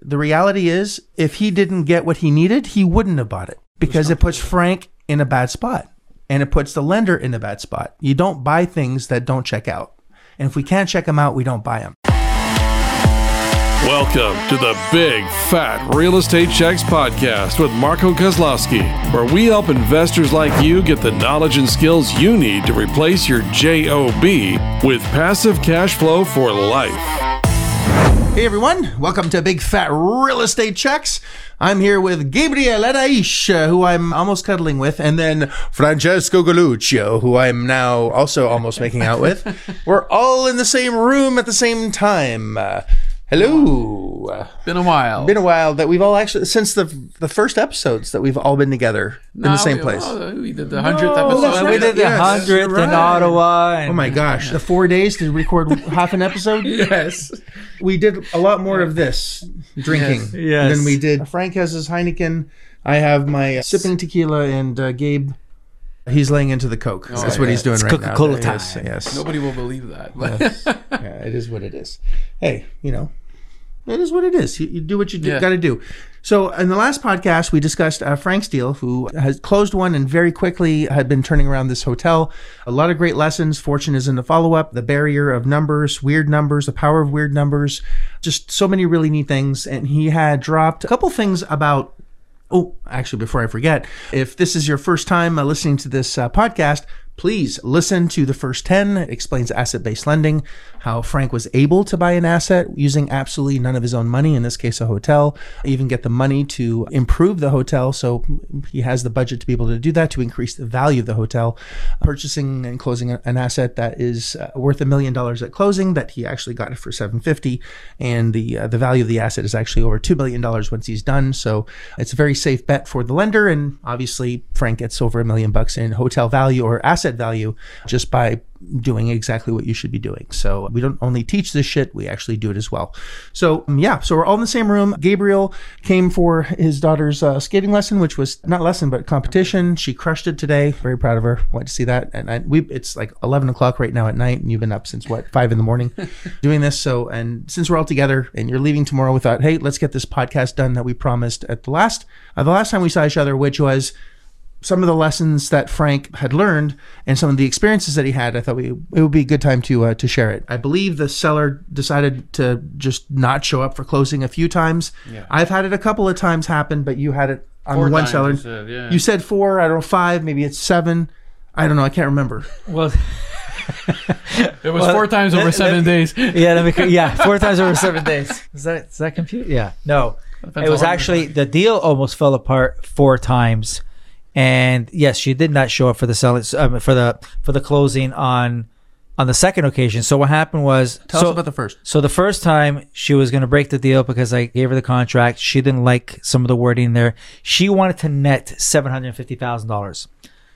The reality is, if he didn't get what he needed, he wouldn't have bought it because it puts Frank in a bad spot and it puts the lender in a bad spot. You don't buy things that don't check out. And if we can't check them out, we don't buy them. Welcome to the Big Fat Real Estate Checks podcast with Marco Kozlowski, where we help investors like you get the knowledge and skills you need to replace your JOB with passive cash flow for life. Hey everyone, welcome to Big Fat Real Estate Checks. I'm here with Gabriel Adaish, uh, who I'm almost cuddling with, and then Francesco Galuccio, who I'm now also almost making out with. We're all in the same room at the same time. Uh, hello. Uh, Been a while. been a while that we've all actually since the the first episodes that we've all been together in the same place. Oh, we did the hundredth that's episode. right. we did the Yes, hundredth you're in. Ottawa. And Oh my gosh, the four days to record half an episode. Yes. We did a lot more of this drinking Yes. Yes. than we did. Frank has his Heineken. I have my uh, sipping tequila, and uh, Gabe, he's laying into the Coke. That's what yeah. he's doing It's right Coca-Cola now. Yes, time. yes. Nobody will believe that. But yeah, it is what it is. Hey, you know, it is what it is. You, you do what you do, Yeah. got to do. So, in the last podcast, we discussed uh, Frank's deal, who has closed one and very quickly had been turning around this hotel. A lot of great lessons. Fortune is in the follow up, the barrier of numbers, weird numbers, the power of weird numbers, just so many really neat things. And he had dropped a couple things about Oh, actually, before I forget, if this is your first time uh, listening to this uh, podcast, please listen to the first 10. It explains asset based lending, how Frank was able to buy an asset using absolutely none of his own money, in this case, a hotel, even get the money to improve the hotel. So he has the budget to be able to do that to increase the value of the hotel, purchasing and closing an asset that is uh, worth a million dollars at closing that he actually got it for 750 and the uh, the value of the asset is actually over 2 million dollars once he's done. So it's a very safe bet for the lender and obviously Frank gets over a million bucks in hotel value or asset value just by doing exactly what you should be doing. So we don't only teach this shit, we actually do it as well. So um, yeah, so we're all in the same room. Gabriel came for his daughter's uh, skating lesson, which was not lesson but competition. She crushed it today. Very proud of her. Went to see that, and I, we it's like eleven o'clock right now at night, and you've been up since what five in the morning doing this. So and since we're all together and you're leaving tomorrow, we thought, hey, let's get this podcast done that we promised at the last uh, the last time we saw each other, which was some of the lessons that Frank had learned and some of the experiences that he had, I thought we, it would be a good time to uh, to share it. I believe the seller decided to just not show up for closing a few times. Yeah. I've had it a couple of times happen, but you had it on Four one seller. you said, yeah. You said four, I don't know, five, maybe it's seven. I don't know, I can't remember. well, it was four times over seven days. yeah, let me, yeah, four times over seven days. Is that is that compute? Yeah, no. Depends It was actually the deal almost fell apart four times, and yes, she did not show up for the selling um, for the for the closing on on the second occasion. So what happened was Tell so, us about the first. So the first time she was going to break the deal because I gave her the contract. She didn't like some of the wording there. She wanted to net seven hundred fifty thousand dollars.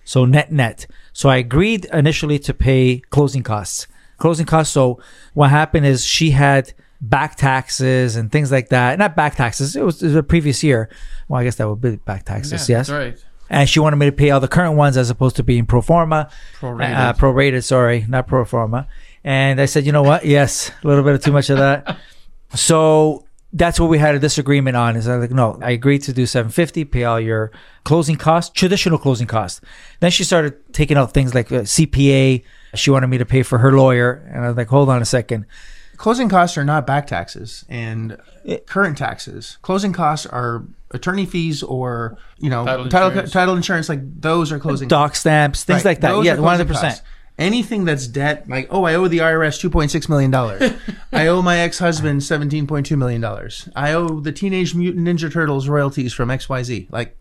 So net net. So I agreed initially to pay closing costs. Closing costs. So what happened is she had back taxes and things like that. Not back taxes. It was, it was a previous year. Well, I guess that would be back taxes. Yeah, yes. That's right. And she wanted me to pay all the current ones as opposed to being pro forma, Prorated. uh, prorated. Sorry, not pro forma. And I said, you know what? Yes, a little bit of too much of that. so that's what we had a disagreement on. Is I was like, no, I agreed to do 750, pay all your closing costs, traditional closing costs. Then she started taking out things like uh, CPA. She wanted me to pay for her lawyer, and I was like, hold on a second. Closing costs are not back taxes and current taxes. Closing costs are attorney fees or, you know, Title title, insurance. title insurance. Like those are closing Doc stamps, things Right. like that. Those yeah, are one closing hundred percent. Anything that's debt, like oh, I owe the IRS two point six million dollars. I owe my ex husband seventeen point two million dollars. I owe the Teenage Mutant Ninja Turtles royalties from X Y Z. Like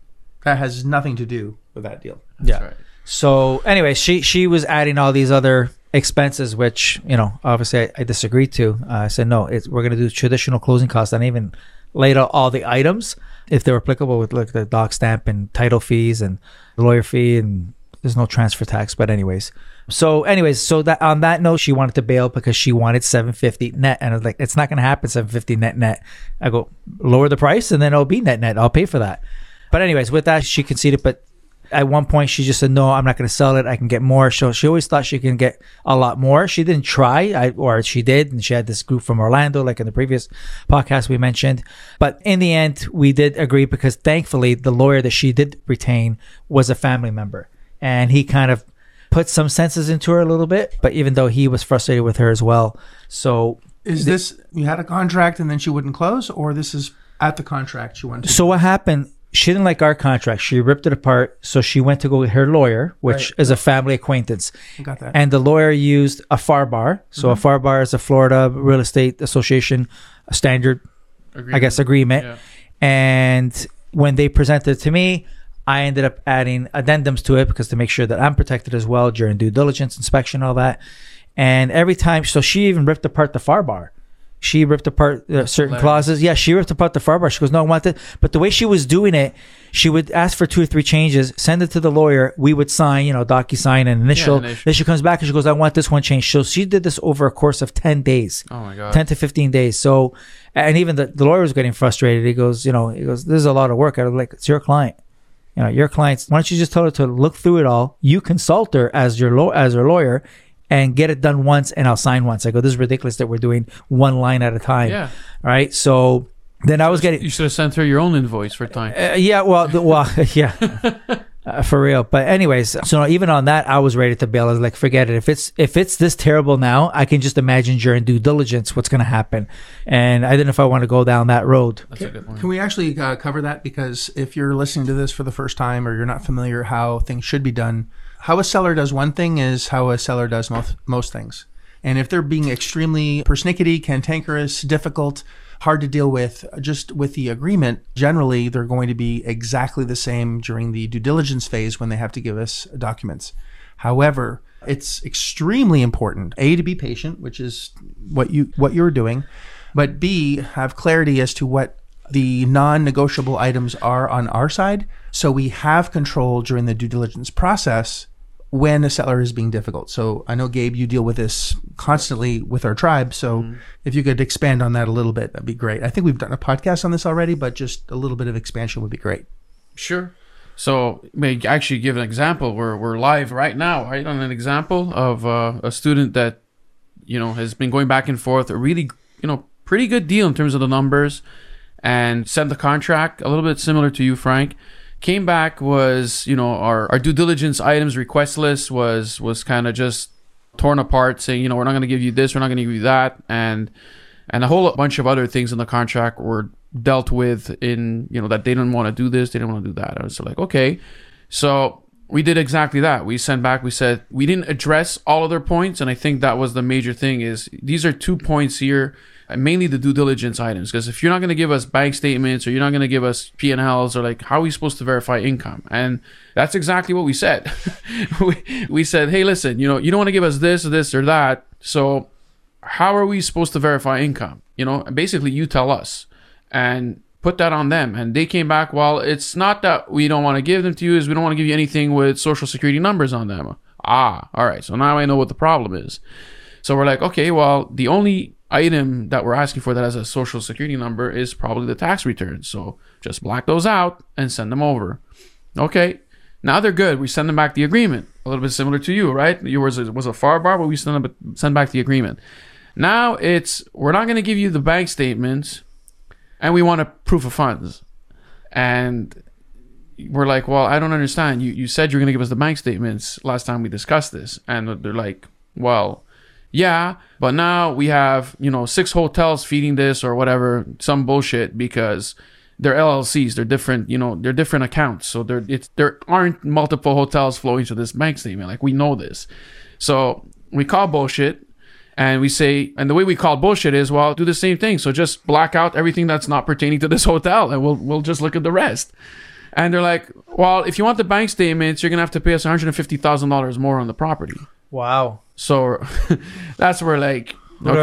that has nothing to do with that deal. Yeah. right. So anyway, she she was adding all these other expenses, which you know, obviously I, I disagreed to. Uh, I said no, it's, we're going to do traditional closing costs, and I even laid out all the items if they were applicable with like the doc stamp and title fees and the lawyer fee, and there's no transfer tax. But anyways, so anyways, so that on that note, she wanted to bail because she wanted 750 net, and I was like, it's not going to happen 750 net net. I go lower the price, and then it'll be net net. I'll pay for that. But anyways, with that, she conceded, but At one point, she just said, "No, I'm not going to sell it. I can get more." So she always thought she can get a lot more. She didn't try, I, or she did, and she had this group from Orlando, like in the previous podcast we mentioned. But in the end, we did agree because thankfully, the lawyer that she did retain was a family member, and he kind of put some senses into her a little bit. But even though he was frustrated with her as well, so Is this you had a contract and then she wouldn't close, or this is at the contract she wanted? To So what happened? She didn't like our contract. She ripped it apart. So she went to go get her lawyer, which Right. is a family acquaintance. got that? And the lawyer used a FAR bar. So a mm-hmm. FAR bar is a Florida Real Estate Association standard, I guess, agreement. Yeah. And when they presented it to me, I ended up adding addendums to it because to make sure that I'm protected as well during due diligence, inspection, all that. And every time, so she even ripped apart the FAR bar. She ripped apart uh, certain clauses. Yeah, she ripped apart the FAR bar. She goes, "No, I want it." But the way she was doing it, she would ask for two or three changes, send it to the lawyer. We would sign, you know, DocuSign and initial. initial. Then she comes back and she goes, "I want this one changed." So she did this over a course of ten days. Oh my god. 10 to 15 days. So, and even the, the lawyer was getting frustrated. He goes, you know, he goes, this is a lot of work. I was like, it's your client. You know, your clients, why don't you just tell her to look through it all? You consult her as your law, as her lawyer and get it done once and I'll sign once. I go, this is ridiculous that we're doing one line at a time. Yeah. Right. So then I was getting, You should have sent her your own invoice for time. uh, yeah, well, the, well, yeah, uh, for real. But anyways, so even on that, I was ready to bail. I was like, forget it. If it's if it's this terrible now, I can just imagine during due diligence what's going to happen. And I didn't know if I want to go down that road. That's a good one. Can we actually uh, cover that? Because if you're listening to this for the first time or you're not familiar how things should be done, how a seller does one thing is how a seller does most most things. And if they're being extremely persnickety, cantankerous, difficult, hard to deal with, just with the agreement, generally they're going to be exactly the same during the due diligence phase when they have to give us documents. However, it's extremely important a to be patient, which is what you what you're doing, but b have clarity as to what the non-negotiable items are on our side, so we have control during the due diligence process when a seller is being difficult. So I know Gabe, you deal with this constantly with our tribe. So if you could expand on that a little bit, that'd be great. I think we've done a podcast on this already, but just a little bit of expansion would be great. Sure. So, may actually give an example. We're we're live right now, right on an example of uh, a student that you know has been going back and forth. A really you know pretty good deal in terms of the numbers, and sent the contract a little bit similar to you, Frank. Came back was you know our our due diligence items request list was was kind of just torn apart, saying you know we're not going to give you this, we're not going to give you that, and and a whole bunch of other things in the contract were dealt with in you know that they didn't want to do this they didn't want to do that. I was like okay. So we did exactly that. We sent back we said we didn't address all of their points and i think that was the major thing is these are two points here mainly the due diligence items because if you're not going to give us bank statements or you're not going to give us p&l's or like how are we supposed to verify income and that's exactly what we said we, we said hey listen you know you don't want to give us this or this or that so how are we supposed to verify income? You know, basically you tell us and put that on them. And they came back, well, it's not that we don't want to give them to you, is we don't want to give you anything with social security numbers on them. Ah, all right. So now I know what the problem is. So we're like, okay, well, the only item that we're asking for that has a social security number is probably the tax return. So just black those out and send them over. Okay. Now they're good. We send them back the agreement. A little bit similar to you, right? Yours was a far bar, but we send them send back the agreement. Now it's we're not going to give you the bank statements, and we want a proof of funds, and we're like, well, I don't understand. You you said you're going to give us the bank statements last time we discussed this, and they're like, well, yeah, but now we have you know six hotels feeding this or whatever, some bullshit because they're LLCs, they're different, you know, they're different accounts, so there it's there aren't multiple hotels flowing to this bank statement. Like we know this, so we call bullshit and we say and the way we call bullshit is well do the same thing. So just black out everything that's not pertaining to this hotel and we'll we'll just look at the rest. And they're like well if you want the bank statements you're gonna have to pay us $150000 more on the property. Wow. So that's where like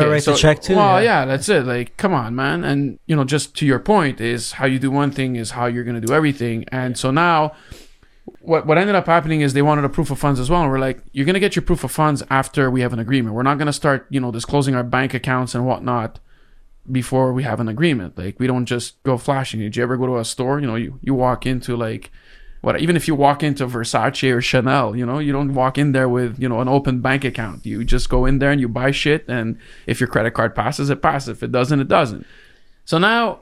write the check to? well Yeah. yeah that's it. Like come on man. And you know just to your point is how you do one thing is how you're gonna do everything. And so now what what ended up happening is they wanted a proof of funds as well. And we're like you're going to get your proof of funds after we have an agreement. We're not going to start you know disclosing our bank accounts and whatnot before we have an agreement. Like we don't just go flashing did you ever go to a store? You know you, you walk into like what even if you walk into Versace or Chanel, you know, you don't walk in there with you know an open bank account. You just go in there and you buy shit, and if your credit card passes, it passes. If it doesn't, it doesn't. So now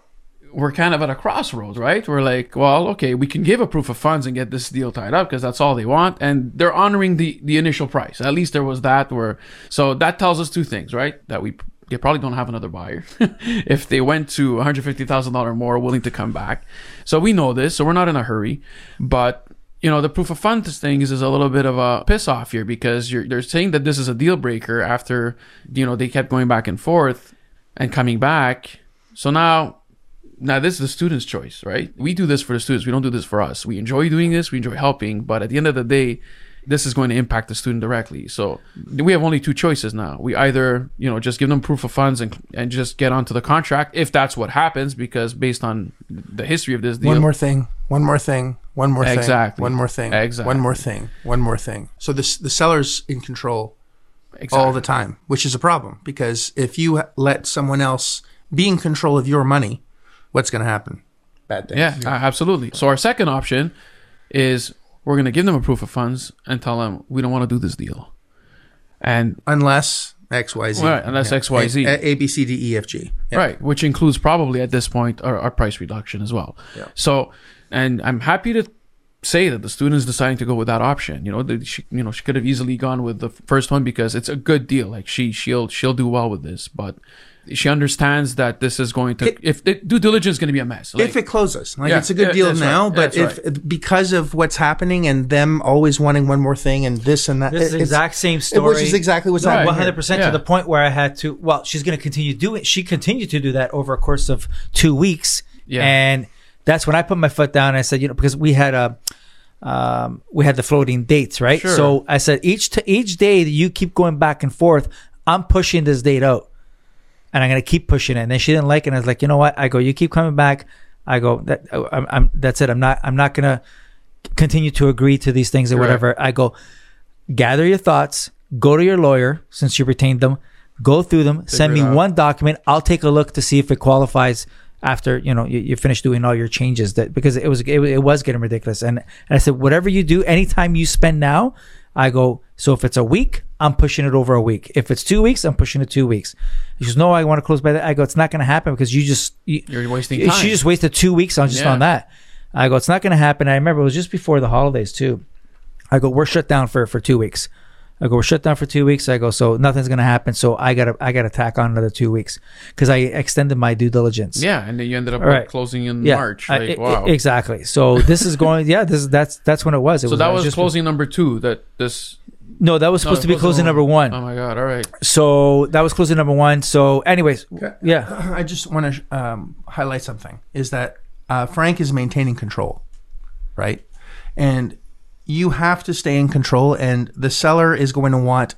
we're kind of at a crossroads, right? We're like, well, okay, we can give a proof of funds and get this deal tied up because that's all they want, and they're honoring the the initial price. At least there was that. Where so that tells us two things, right? That we they probably don't have another buyer if they went to one hundred fifty thousand dollar more, willing to come back. So we know this, so we're not in a hurry, but. You know the proof of funds thing is, is a little bit of a piss off here because you're they're saying that this is a deal breaker after you know they kept going back and forth and coming back. So now now this is the student's choice, right? We do this for the students. We don't do this for us. We enjoy doing this. We enjoy helping, but at the end of the day, this is going to impact the student directly. So we have only two choices now. We either, you know, just give them proof of funds and and just get onto the contract if that's what happens, because based on the history of this deal, One more thing. One more thing. One more thing. Exactly. One more thing. Exactly. One more thing. One more thing. So this the seller's in control exactly. all the time, which is a problem because if you let someone else be in control of your money, what's going to happen? Bad things. Yeah, a- absolutely. So our second option is we're going to give them a proof of funds and tell them we don't want to do this deal, and Unless X Y Z. Right, unless XYZ. A, A B C D E F G. Yeah. right, which includes probably at this point our, our price reduction as well. Yeah. So, and I'm happy to say that the student is deciding to go with that option. You know, that she, you know, she could have easily gone with the first one because it's a good deal. Like she, she'll, she'll do well with this, but she understands that this is going to, It- if the due diligence is going to be a mess. Like, if it closes, like Yeah, it's a good yeah, deal now, right. but That's if because of what's happening and them always wanting one more thing and this and that, This is the exact same it- story. which is exactly what's happening. Hundred percent Yeah. to the point where I had to. Well, she's going to continue doing. She continued to do that over a course of two weeks, Yeah. and that's when I put my foot down. and I said, you know, because we had a, um, we had the floating dates, right? Sure. So I said each to each day that you keep going back and forth, I'm pushing this date out, and I'm going to keep pushing it. And then she didn't like it. And I was like, you know what? I go, you keep coming back. I go, that oh, I'm, I'm that's it. I'm not. I'm not going to continue to agree to these things or Right. whatever. I go, gather your thoughts, go to your lawyer since you retained them, go through them, send me one document. I'll take a look to see if it qualifies after you know you, you finish doing all your changes. That because it was it, it was getting ridiculous. And, and I said, whatever you do, anytime you spend now, I go. So if it's a week, I'm pushing it over a week. If it's two weeks, I'm pushing it two weeks. She goes, no, I want to close by that. I go, it's not going to happen because you just you, You're wasting time. she just wasted two weeks on just Yeah. on that. I go, it's not going to happen. I remember it was just before the holidays too. I go, we're shut down for for two weeks. I go, we're shut down for two weeks. I go, so nothing's going to happen. So I gotta I gotta tack on another two weeks because I extended my due diligence. yeah, and then you ended up right. closing in Yeah, March. Like, I- wow. exactly. So this is going. Yeah, this that's that's when it was. It so that was just closing number two. That this No, that was no, supposed to be closing number one. Oh my god! All right. So that was closing number one. So, anyways, yeah, I just want to um, highlight something is that uh, Frank is maintaining control, right? And you have to stay in control, and the seller is going to want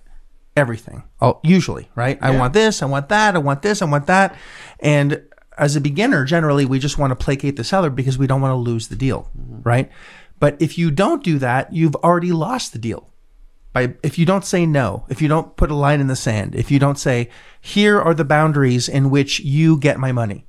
everything. Oh, usually, right? I want this, I want that, I want this, I want that, and as a beginner, generally we just want to placate the seller because we don't want to lose the deal, right? But if you don't do that, you've already lost the deal by if you don't say no, if you don't put a line in the sand, if you don't say here are the boundaries in which you get my money.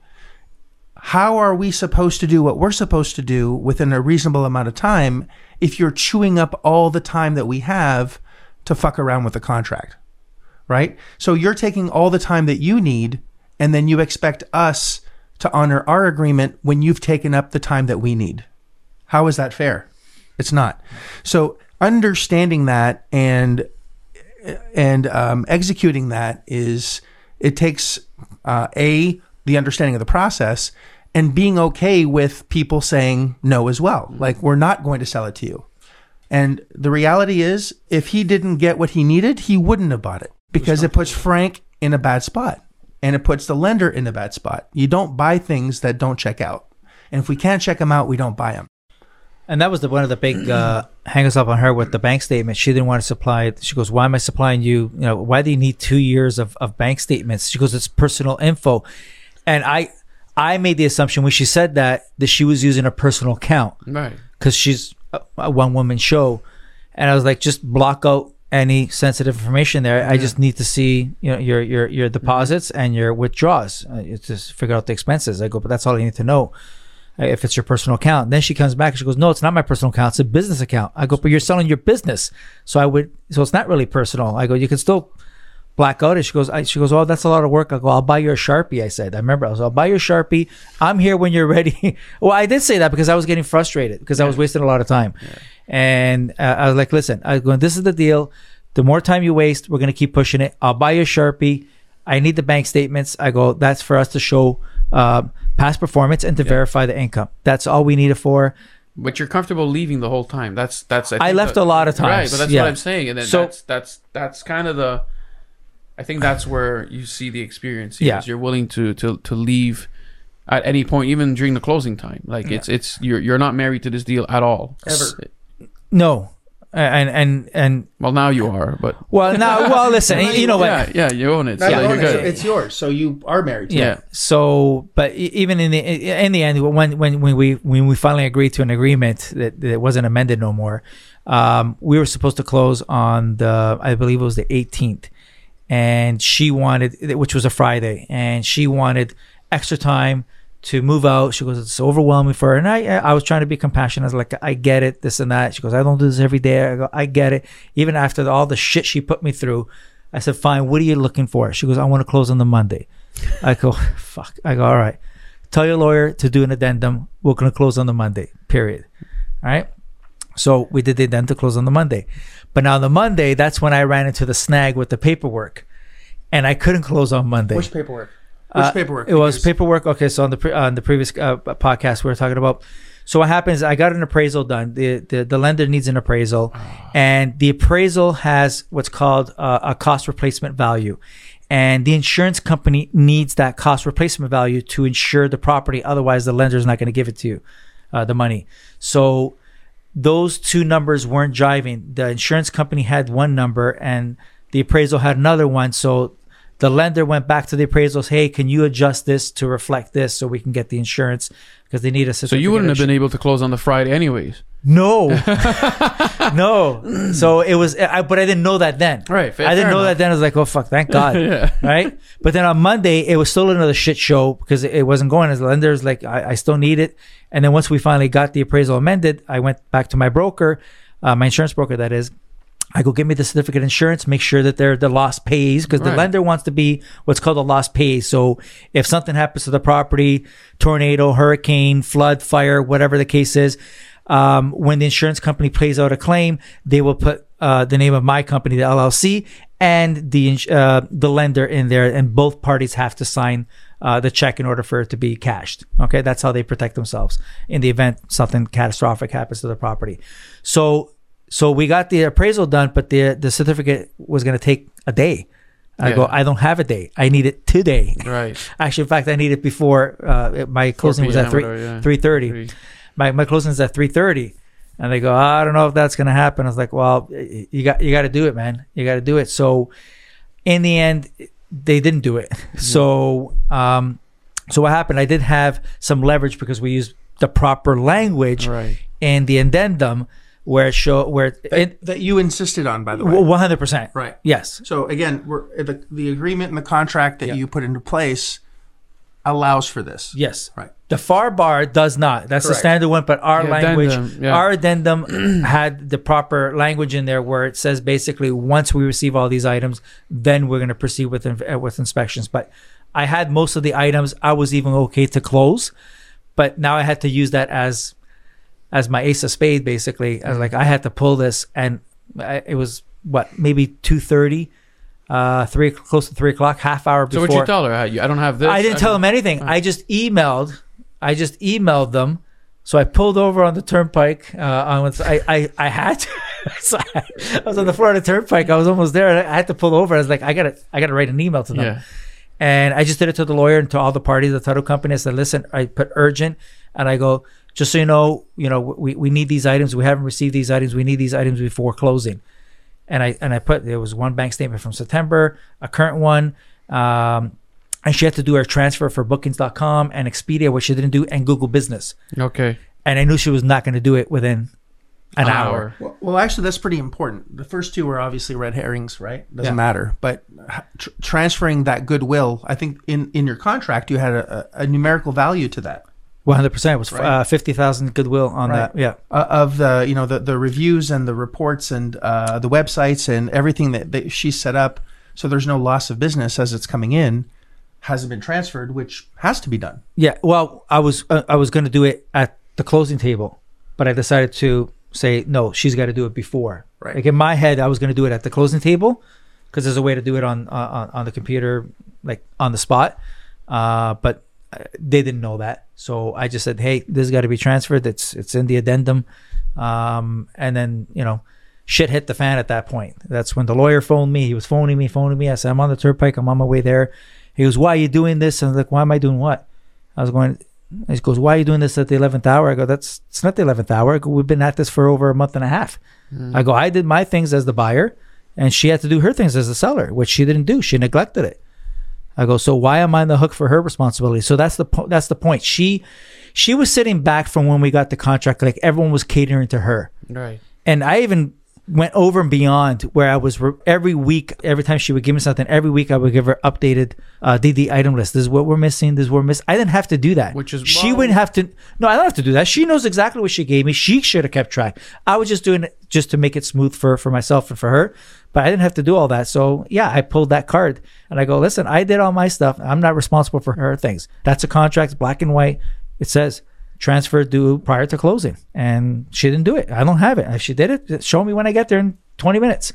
How are we supposed to do what we're supposed to do within a reasonable amount of time if you're chewing up all the time that we have to fuck around with the contract? Right? So you're taking all the time that you need and then you expect us to honor our agreement when you've taken up the time that we need. How is that fair? It's not. So understanding that and and um, executing that is it takes uh, a the understanding of the process and being okay with people saying no as well. Like we're not going to sell it to you. And the reality is, if he didn't get what he needed, he wouldn't have bought it because it puts Frank in a bad spot and it puts the lender in a bad spot. You don't buy things that don't check out. And if we can't check them out, we don't buy them. And that was the one of the big uh, hangups up on her with the bank statement. She didn't want to supply it. She goes, "Why am I supplying you? You know, why do you need two years of, of bank statements?" She goes, "It's personal info," and I I made the assumption when she said that that she was using a personal account Right. because she's a, a one woman show, and I was like, just block out any sensitive information there. I just need to see you know your your your deposits and your withdrawals. Uh, it's just figure out the expenses. I go, but that's all I need to know. Uh, if it's your personal account. Then she comes back and she goes, no, it's not my personal account. It's a business account. I go, but you're selling your business. So I would, so it's not really personal. I go, you can still black out it. She goes, I, she goes, oh, that's a lot of work. I go, I'll buy you a Sharpie. I said, I remember I was, I'll buy you a Sharpie. I'm here when you're ready. well, I did say that because I was getting frustrated because I was wasting a lot of time. And uh, I was like, listen, I going, this is the deal. The more time you waste, we're going to keep pushing it. I'll buy you a Sharpie. I need the bank statements. I go, that's for us to show um, past performance and to verify the income. That's all we need it for. But you're comfortable leaving the whole time. That's that's. I think left a lot of time. Right, but that's yeah. what I'm saying, and then So- that's that's that's kind of the. I think that's where you see the experience. Yeah. You're willing to to to leave at any point, even during the closing time. Like it's it's you're you're not married to this deal at all. Ever. No. And, and, and, Well, now you are, but well, now, well, listen, you know what? yeah, yeah, you own it. So you're alone, good. it's, it's yours, so you are married. to it. yeah. So, but e- even in the in the end, when when when we when we finally agreed to an agreement that, that wasn't amended no more, um, we were supposed to close on the I believe it was the 18th, and she wanted, which was a Friday, and she wanted extra time to move out. She goes, it's overwhelming for her, and I I was trying to be compassionate. I was like, I get it, this and that. She goes, I don't do this every day. I go, I get it. Even after all the shit she put me through, I said, fine. What are you looking for? She goes, I want to close on the Monday. I go, fuck. I go, all right. Tell your lawyer to do an addendum. We're going to close on the Monday, period. All right. So we did the addendum to close on the Monday. But now the Monday, that's when I ran into the snag with the paperwork. And I couldn't close on Monday. Which paperwork? Which Uh, paperwork? It was paperwork. Okay, so on the pre- on the previous uh, podcast we were talking about. So what happens? I got an appraisal done. The the, the lender needs an appraisal, and the appraisal has what's called uh, a cost replacement value, and the insurance company needs that cost replacement value to insure the property. Otherwise, the lender is not going to give it to you, uh, the money. So those two numbers weren't jiving. The insurance company had one number and the appraisal had another one. So the lender went back to the appraisals. Hey, can you adjust this to reflect this so we can get the insurance because they need a So you wouldn't have been able to close on the Friday, anyways. no, no. So it was, I, but I didn't know that then. Right, fair- I didn't know enough. that then. I was like, oh fuck, thank God. Yeah. Right. But then on Monday, it was still another shit show because it, it wasn't going as lenders like I, I still need it. And then once we finally got the appraisal amended, I went back to my broker, uh, my insurance broker, that is. I go get me the certificate of insurance, make sure that they're the loss payees because the lender wants to be what's called a loss payees. So if something happens to the property, tornado, hurricane, flood, fire, whatever the case is, um, when the insurance company pays out a claim, they will put uh, the name of my company, the LLC, and the uh, the lender in there, and both parties have to sign uh, the check in order for it to be cashed. Okay, that's how they protect themselves in the event something catastrophic happens to the property. So, so we got the appraisal done, but the the certificate was going to take a day. I Yeah. go, I don't have a day. I need it today. Right. Actually, in fact, I need it before uh, my closing was at three yeah. three thirty my my closing is at three thirty, and they go, I don't know if that's gonna happen. I was like, well, you got you got to do it, man. You got to do it. So, in the end, they didn't do it. So, um, so what happened? I did have some leverage because we used the proper language Right. in the addendum where it show where it that you insisted on, by the way. one hundred percent. Right. Yes. So again, we're, the the agreement and the contract that you put into place allows for this. Yes. Right. The FAR bar does not. That's the standard one, but our The language, addendum, yeah. our addendum had the proper language in there where it says basically once we receive all these items, then we're going to proceed with uh, with inspections. But I had most of the items. I was even okay to close, but now I had to use that as as my ace of spade. Basically, I was like, I had to pull this, and I, it was what maybe two thirty. Uh, three close to three o'clock, half hour So before. what you tell her? I don't have this. I didn't tell them anything. I just emailed. I just emailed them. So I pulled over on the turnpike. Uh, on I, I I had to. so I, I was on the Florida Turnpike. I was almost there. and I had to pull over. I was like, I gotta I gotta write an email to them. Yeah. And I just did it to the lawyer and to all the parties, the title company. I said, listen, I put urgent, and I go, just so you know, you know, we, we need these items. We haven't received these items. We need these items before closing. And I and I put there was one bank statement from September, a current one, um, and she had to do her transfer for Bookings.com and Expedia, which she didn't do, and Google Business. Okay. And I knew she was not going to do it within an, An hour. hour. Well, well, actually, that's pretty important. The first two were obviously red herrings, right? Doesn't Yeah. matter. But tr- transferring that goodwill, I think in in your contract you had a, a, a numerical value to that. One hundred percent It was Right. uh, fifty thousand goodwill on Right. that. Yeah, uh, of the you know the the reviews and the reports and uh, the websites and everything that, that she set up, so there's no loss of business as it's coming in, hasn't been transferred, which has to be done. yeah. Well, I was uh, I was going to do it at the closing table, but I decided to say no. She's got to do it before. Right. Like in my head, I was going to do it at the closing table because there's a way to do it on on, on the computer, like on the spot. Uh, but uh, they didn't know that, so I just said, "Hey, this has got to be transferred. It's it's in the addendum." Um, and then you know, shit hit the fan at that point. That's when the lawyer phoned me. He was phoning me, phoning me. I said, "I'm on the turnpike. I'm on my way there." He goes, "Why are you doing this?" And I was like, "Why am I doing what?" I was going. He goes, "Why are you doing this at the eleventh hour?" I go, "That's it's not the eleventh hour. Go, We've been at this for over a month and a half." I go, "I did my things as the buyer, and she had to do her things as the seller, which she didn't do. She neglected it." I go, "So why am I on the hook for her responsibility?" So that's the po- that's the point. She she was sitting back from when we got the contract, like everyone was catering to her Right. and I even went over and beyond where I was re- every week, every time she would give me something, every week I would give her updated uh, DD item list. This is what we're missing. This is what we're missing. I didn't have to do that. Which is- she wouldn't have to. No, I don't have to do that. She knows exactly what she gave me. She should have kept track. I was just doing it just to make it smooth for for myself and for her. But I didn't have to do all that. So yeah, I pulled that card and I go, listen, I did all my stuff. I'm not responsible for her things. That's a contract, black and white. It says transfer due prior to closing, and she didn't do it. I don't have it. If she did it, show me when I get there in 20 minutes.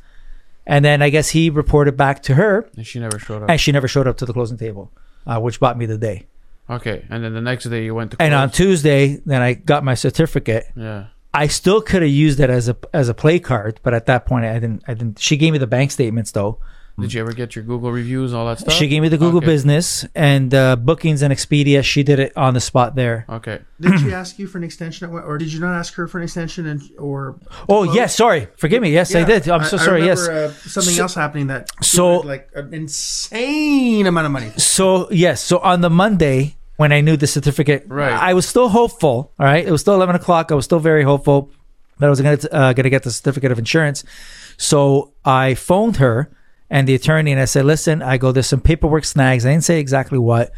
And then I guess he reported back to her, And she never showed up. and she never showed up to the closing table, uh, which bought me the day. Okay. And then the next day you went to. And on. Tuesday, then I got my certificate. Yeah. I still could have used it as a as a play card, but at that point, I didn't. I didn't. She gave me the bank statements though. Did you ever get your Google reviews, all that stuff? She gave me the Google Okay. Business and uh, bookings and Expedia. She did it on the spot there. Okay. Did she ask you for an extension, at or did you not ask her for an extension? And or Oh yes, sorry, forgive me. Yes, I did. I'm so sorry. yes. remember, uh, something So- else happening that so- like an insane amount of money. So yes, so on the Monday when I knew the certificate, Right. I was still hopeful. All right, it was still eleven o'clock. I was still very hopeful that I was gonna uh, gonna get the certificate of insurance. So I phoned her and the attorney, and I said, "Listen, I go. There's some paperwork snags. I didn't say exactly what.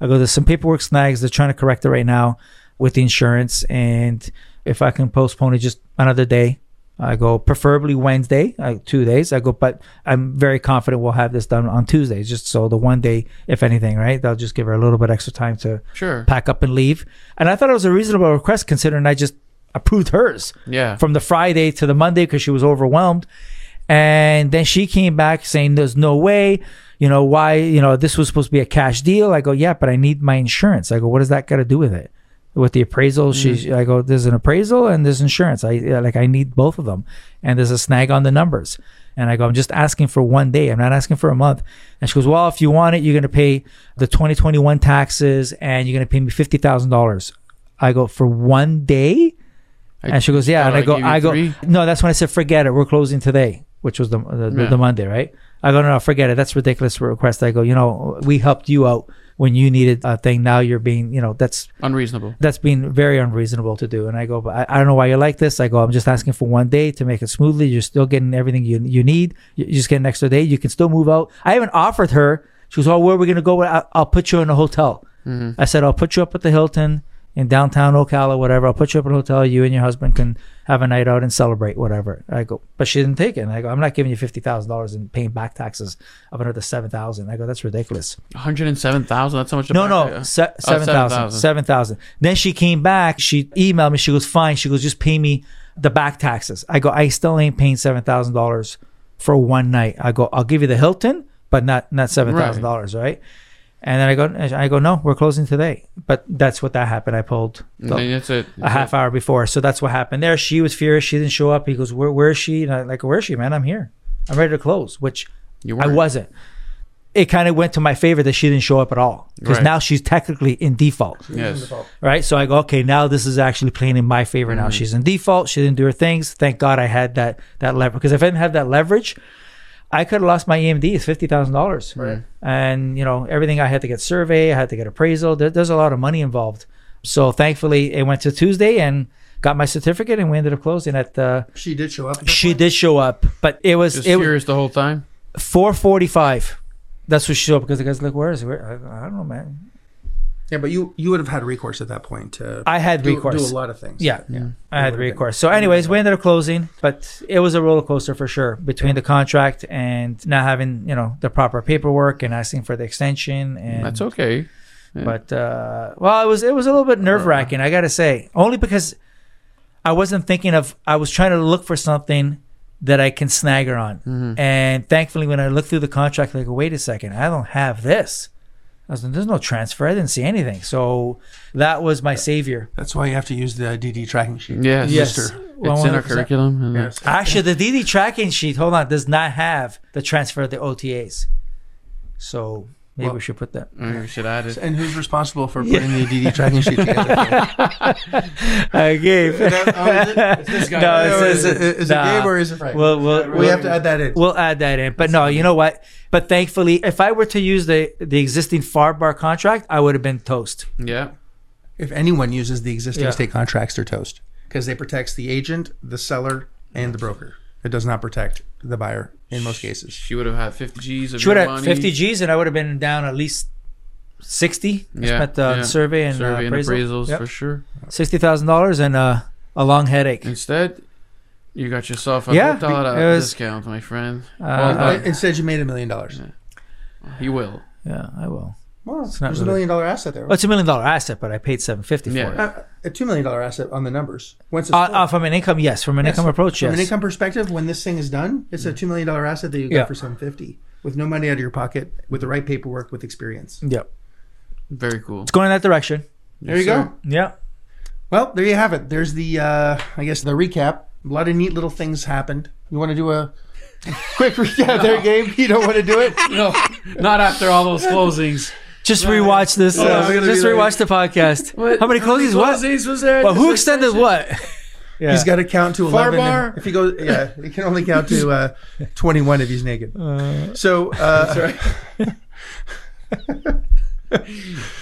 I go. There's some paperwork snags. They're trying to correct it right now with the insurance, and if I can postpone it just another day." I go preferably Wednesday, uh, two days. I go, but I'm very confident we'll have this done on Tuesday. Just so the one day, if anything, right? They'll just give her a little bit extra time to Sure. pack up and leave. And I thought it was a reasonable request considering I just approved hers Yeah. from the Friday to the Monday because she was overwhelmed. And then she came back saying, "There's no way." You know why? You know this was supposed to be a cash deal. I go, "Yeah, but I need my insurance." I go, "What does that got to do with it?" With the appraisal, she, mm. I go, "There's an appraisal and there's insurance. I like I need both of them." And there's a snag on the numbers. And I go, "I'm just asking for one day. I'm not asking for a month." And she goes, "Well, if you want it, you're gonna pay the 2021 taxes and you're gonna pay me fifty thousand dollars." I go, "For one day?" I- And she goes, yeah. And I go, I go, three. no, that's when I said, forget it. We're closing today, which was the the, the, Yeah. the Monday, right? I go, no, no, forget it. That's ridiculous request. I go, you know, we helped you out when you needed a thing. Now you're being, you know, that's Unreasonable. that's being very unreasonable to do. And I go, but I, I don't know why you're like this. I go, I'm just asking for one day to make it smoothly. You're still getting everything you you need. You just get an extra day. You can still move out. I even offered her. She goes, oh, where are we gonna go? I'll, I'll put you in a hotel. Mm-hmm. I said, I'll put you up at the Hilton in downtown Ocala, whatever. I'll put you up in a hotel. You and your husband can have a night out and celebrate, whatever. I go, but she didn't take it. And I go, I'm not giving you fifty thousand dollars and paying back taxes of another seven thousand. I go, that's ridiculous. One hundred and seven thousand. That's how much. No, no, se- oh, 7,000. 7,000. 7,000. Then she came back. She emailed me. She goes, fine. She goes, just pay me the back taxes. I go, I still ain't paying $7,000 for one night. I go, I'll give you the Hilton, but not, not $7,000, right. And then I go, I go, no, we're closing today. But that's what that happened. I pulled the- that's it. a half hour before. So that's what happened there. She was furious. She didn't show up. He goes, where, where is she? And I like, where is she, man? I'm here. I'm ready to close, which You I wasn't. It kind of went to my favor that she didn't show up at all because Right. now she's technically in default, Yes. right? So I go, okay, now this is actually playing in my favor. Mm-hmm. Now she's in default. She didn't do her things. Thank God I had that that leverage because if I didn't have that leverage, I could have lost my EMD. It's fifty thousand dollars, Right. and you know everything. I had to get survey. I had to get appraisal. There, there's a lot of money involved. So thankfully, it went to Tuesday and got my certificate, and we ended up closing at the. She did show up. She point? did show up, but it was Just it was the whole time. four forty five. That's what she showed up because the guy's like, "Where is it? Where? I, I don't know, man." Yeah, but you you would have had recourse at that point to I had do, recourse. do a lot of things. Yeah, yeah. I had would've been- recourse. So, anyways, we ended up closing, but it was a roller coaster for sure between the contract and not having you know the proper paperwork and asking for the extension. And That's okay. But uh, well, it was it was a little bit nerve wracking. I gotta say, only because I wasn't thinking of. I was trying to look for something that I can snag her on, Mm-hmm. and thankfully, when I looked through the contract, like, wait a second, I don't have this. I was like, there's no transfer. I didn't see anything. So that was my savior. That's why you have to use the DD tracking sheet. Yes. Yes. It's Well, in our curriculum. Yes. Actually, the DD tracking sheet, hold on, does not have the transfer of the OTAs. So maybe Well- we should put that. uh, We should add it. And who's responsible for putting the DD tracking sheet together? I gave. This guy. No, it is says- it, is it nah. Gabe or is it Frank? We'll, we'll, we have to add that in. We'll add that in. But no, you know what? But thankfully, if I were to use the the existing FAR bar contract, I would have been toast. Yeah. if anyone uses the existing Yeah. state contracts, they're toast because they protects the agent, the seller, and the broker. It does not protect the buyer in most cases. She would have had 50 G's of She would your have money. 50 G's, and I would have been down at least 60. I Yeah, spent uh, yeah. the survey and Survey uh, and appraisal. appraisals Yep. for sure. $60,000 and uh, a long headache. Instead, you got yourself a Yeah, whole dollar it was- discount, my friend. Uh, well done. Instead, you made a million dollars. you will. Yeah, I will. Well, not there's a really- million dollar asset there. Well, it's a million dollar asset, but I paid 750 Yeah. for it. Uh, a two million dollar asset on the numbers. Once it's Uh, uh, from an income, yes. From an Yes. income approach, From an income perspective, when this thing is done, it's a two million dollar asset that you got Yeah. for seven fifty with no money out of your pocket, with the right paperwork, with experience. Yep. Very cool. It's going in that direction. There you go. Yeah. Well, there you have it. There's the, uh, I guess, the recap. A lot of neat little things happened. You want to do a quick recap there, Gabe? You don't want to do it? No, not after all those closings. Just rewatch this. Oh, uh, we're just be like- rewatch the podcast. How many closings? What? closings was there? Well, who extended extension? what? Yeah. He's got to count to Far 11. bar? If he goes, yeah, he can only count to uh, 21 if he's naked. so, uh,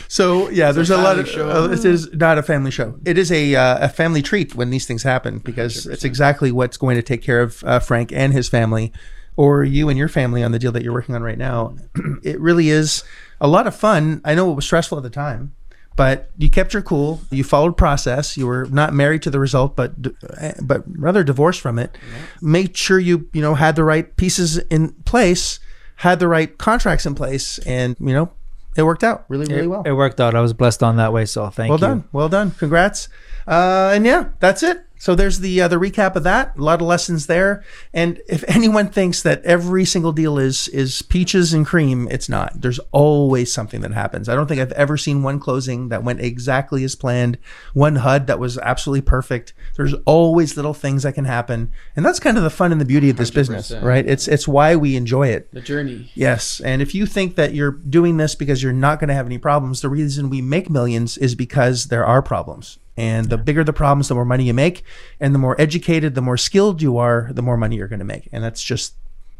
so yeah, there's a, lot of. show. Uh, this is not a family show. It is a uh, a family treat when these things happen because it's exactly what's going to take care of uh, Frank and his family, or you and your family on the deal that you're working on right now. it really is a lot of fun. I know it was stressful at the time. But you kept your cool. You followed process. You were not married to the result, but eh, but rather divorced from it. Made sure you you know had the right pieces in place, had the right contracts in place, and you know it worked out really really it, well. it worked out. I was blessed on that way, so thank Well you. Well done. Well done. Congrats. Uh, and yeah, that's it. So there's the uh, the recap of that. A lot of lessons there. And if anyone thinks that every single deal is is peaches and cream, it's not. There's always something that happens. I don't think I've ever seen one closing that went exactly as planned. One HUD that was absolutely perfect. There's always little things that can happen, and that's kind of the fun and the beauty of this business, 100%. right? It's it's why we enjoy it. The journey. Yes. And if you think that you're doing this because you're not going to have any problems, the reason we make millions is because there are problems. And the bigger the problems, the more money you make. And the more educated, the more skilled you are, the more money you're going to make. And that's just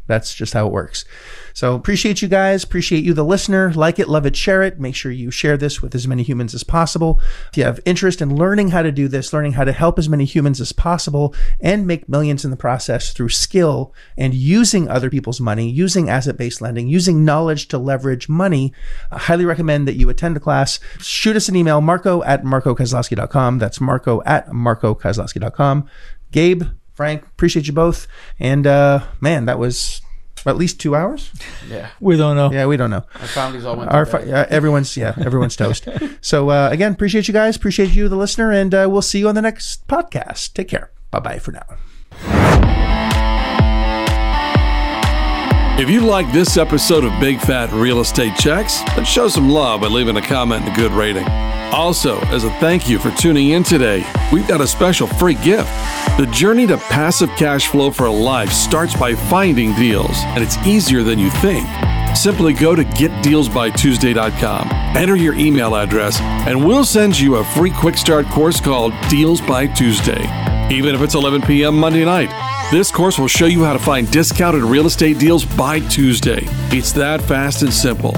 that's just how it works. So appreciate you guys. Appreciate you, the listener. Like it, love it, share it. Make sure you share this with as many humans as possible. If you have interest in learning how to do this, learning how to help as many humans as possible and make millions in the process through skill and using other people's money, using asset based lending, using knowledge to leverage money, I highly recommend that you attend a class. Shoot us an email, marco at marcokozlowski.com. That's marco at marcokozlowski.com. Gabe, Frank, appreciate you both. And uh, man, that was at least two hours. Yeah. We don't know. Yeah, we don't know. Our families all went Our to fi- bed. uh, everyone's yeah, everyone's toast. So uh, again, appreciate you guys, appreciate you, the listener, and uh, we'll see you on the next podcast. Take care. Bye bye for now. If you like this episode of Big Fat Real Estate Checks, then show some love by leaving a comment and a good rating. Also, as a thank you for tuning in today, we've got a special free gift. The journey to passive cash flow for a life starts by finding deals, and it's easier than you think. Simply go to getdealsbytuesday.com, enter your email address, and we'll send you a free quick start course called Deals by Tuesday. Even if it's 11 p.m. Monday night, this course will show you how to find discounted real estate deals by Tuesday. It's that fast and simple.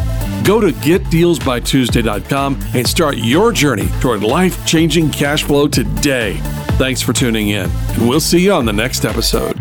Go to getdealsbytuesday.com and start your journey toward life changing cash flow today. Thanks for tuning in, and we'll see you on the next episode.